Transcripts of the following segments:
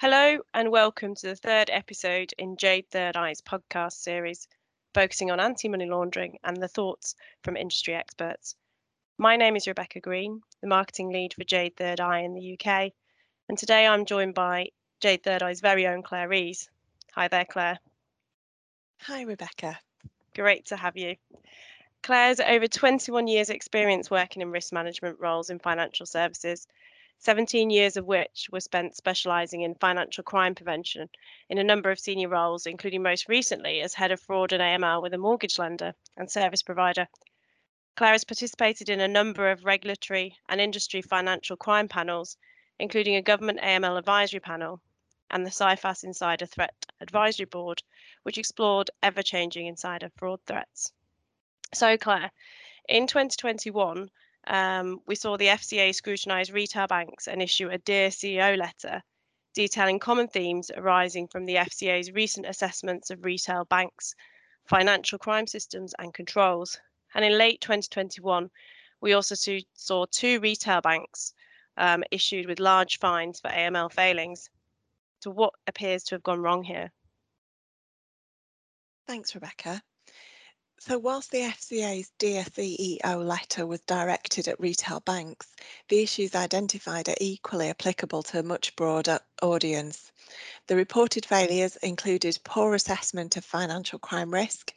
Hello, and welcome to the third episode in Jade Third Eye's podcast series, focusing on anti money laundering and the thoughts from industry experts. My name is Rebecca Green, the marketing lead for Jade Third Eye in the UK, and today I'm joined by Jade Third Eye's very own Claire Rees. Hi there, Claire. Hi, Rebecca. Great to have you. Claire's over 21 years' experience working in risk management roles in financial services 17 years of which were spent specialising in financial crime prevention in a number of senior roles, including most recently as head of fraud and AML with a mortgage lender and service provider. Claire has participated in a number of regulatory and industry financial crime panels, including a government AML advisory panel and the CIFAS Insider Threat Advisory Board, which explored ever changing insider fraud threats. So, Claire, in 2021, um, we saw the FCA scrutinise retail banks and issue a Dear CEO letter detailing common themes arising from the FCA's recent assessments of retail banks, financial crime systems, and controls. And in late 2021, we also saw two retail banks um, issued with large fines for AML failings. So, what appears to have gone wrong here? Thanks, Rebecca. So, whilst the FCA's CEO letter was directed at retail banks, the issues identified are equally applicable to a much broader audience. The reported failures included poor assessment of financial crime risk,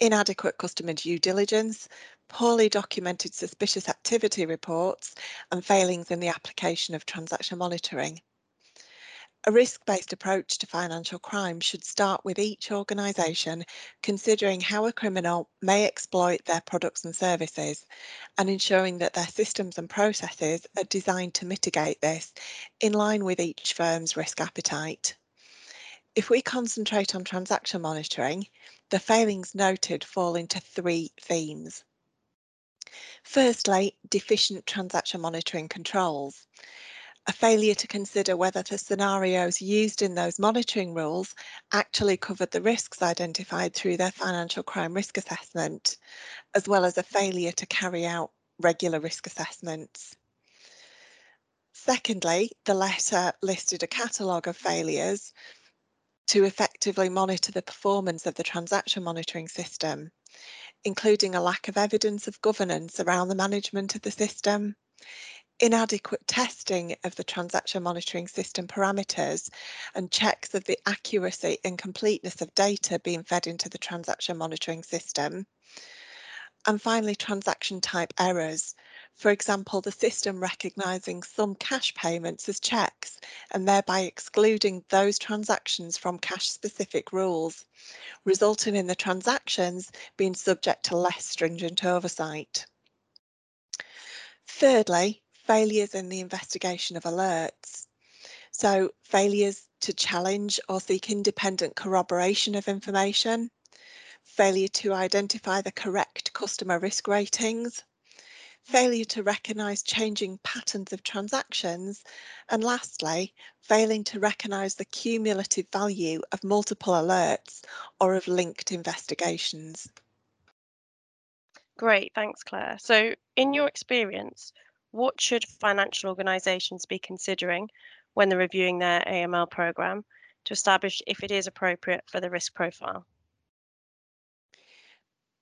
inadequate customer due diligence, poorly documented suspicious activity reports, and failings in the application of transaction monitoring. A risk-based approach to financial crime should start with each organisation considering how a criminal may exploit their products and services and ensuring that their systems and processes are designed to mitigate this in line with each firm's risk appetite. If we concentrate on transaction monitoring, the failings noted fall into three themes. Firstly, deficient transaction monitoring controls a failure to consider whether the scenarios used in those monitoring rules actually covered the risks identified through their financial crime risk assessment, as well as a failure to carry out regular risk assessments. Secondly, the letter listed a catalogue of failures to effectively monitor the performance of the transaction monitoring system, including a lack of evidence of governance around the management of the system, inadequate testing of the transaction monitoring system parameters and checks of the accuracy and completeness of data being fed into the transaction monitoring system. And finally, transaction type errors. For example, the system recognising some cash payments as checks and thereby excluding those transactions from cash specific rules, resulting in the transactions being subject to less stringent oversight. Thirdly, failures in the investigation of alerts. So failures to challenge or seek independent corroboration of information, failure to identify the correct customer risk ratings, failure to recognise changing patterns of transactions, and lastly, failing to recognise the cumulative value of multiple alerts or of linked investigations. Great, thanks, Claire. So, in your experience, what should financial organisations be considering when they're reviewing their AML programme to establish if it is appropriate for the risk profile?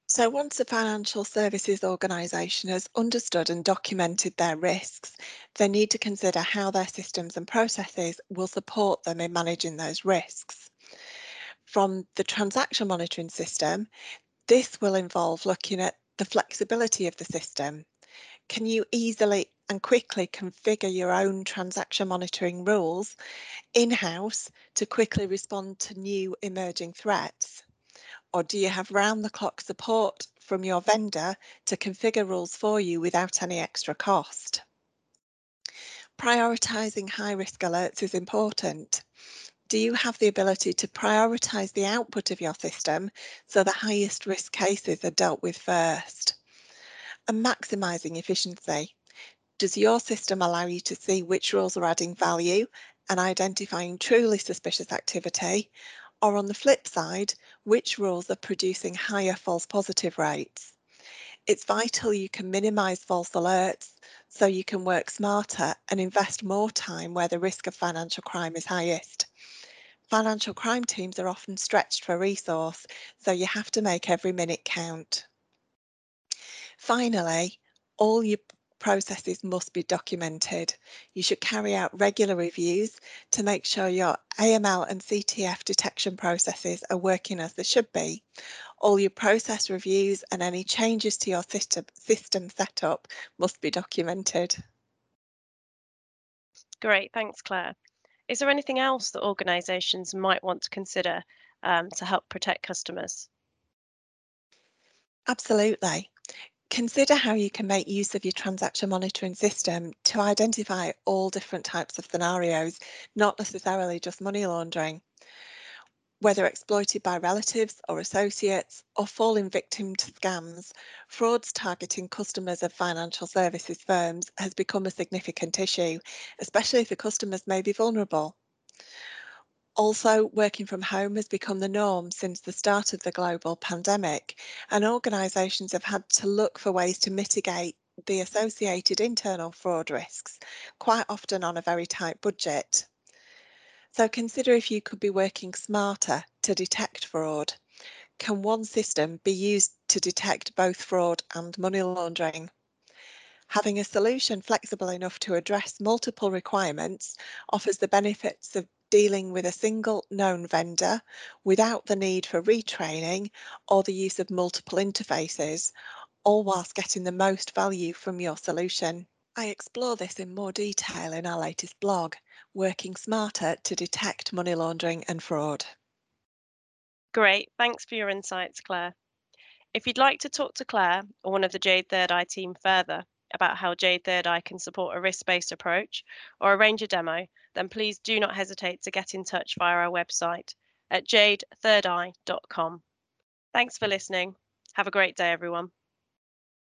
So once a financial services organisation has understood and documented their risks, they need to consider how their systems and processes will support them in managing those risks. From the transaction monitoring system, this will involve looking at the flexibility of the system, can you easily and quickly configure your own transaction monitoring rules in-house to quickly respond to new emerging threats? Or do you have round-the-clock support from your vendor to configure rules for you without any extra cost? Prioritising high-risk alerts is important. Do you have the ability to prioritise the output of your system so the highest risk cases are dealt with first? And maximising efficiency. Does your system allow you to see which rules are adding value and identifying truly suspicious activity? Or on the flip side, which rules are producing higher false positive rates? It's vital you can minimise false alerts so you can work smarter and invest more time where the risk of financial crime is highest. Financial crime teams are often stretched for resource, so you have to make every minute count. Finally, all your processes must be documented. You should carry out regular reviews to make sure your AML and CTF detection processes are working as they should be. All your process reviews and any changes to your system, system setup must be documented. Great, thanks Claire. Is there anything else that organisations might want to consider um, to help protect customers? Absolutely. Consider how you can make use of your transaction monitoring system to identify all different types of scenarios, not necessarily just money laundering. Whether exploited by relatives or associates or falling victim to scams, frauds targeting customers of financial services firms has become a significant issue, especially if the customers may be vulnerable. Also, working from home has become the norm since the start of the global pandemic, and organisations have had to look for ways to mitigate the associated internal fraud risks, quite often on a very tight budget. So consider if you could be working smarter to detect fraud. Can one system be used to detect both fraud and money laundering? Having a solution flexible enough to address multiple requirements offers the benefits of dealing with a single known vendor without the need for retraining or the use of multiple interfaces, all whilst getting the most value from your solution. I explore this in more detail in our latest blog, Working Smarter to Detect Money Laundering and Fraud. Great, thanks for your insights, Claire. If you'd like to talk to Claire or one of the Jade Third Eye team further about how Jade Third Eye can support a risk-based approach or arrange a demo, then please do not hesitate to get in touch via our website at jadethirdeye.com. Thanks for listening. Have a great day, everyone.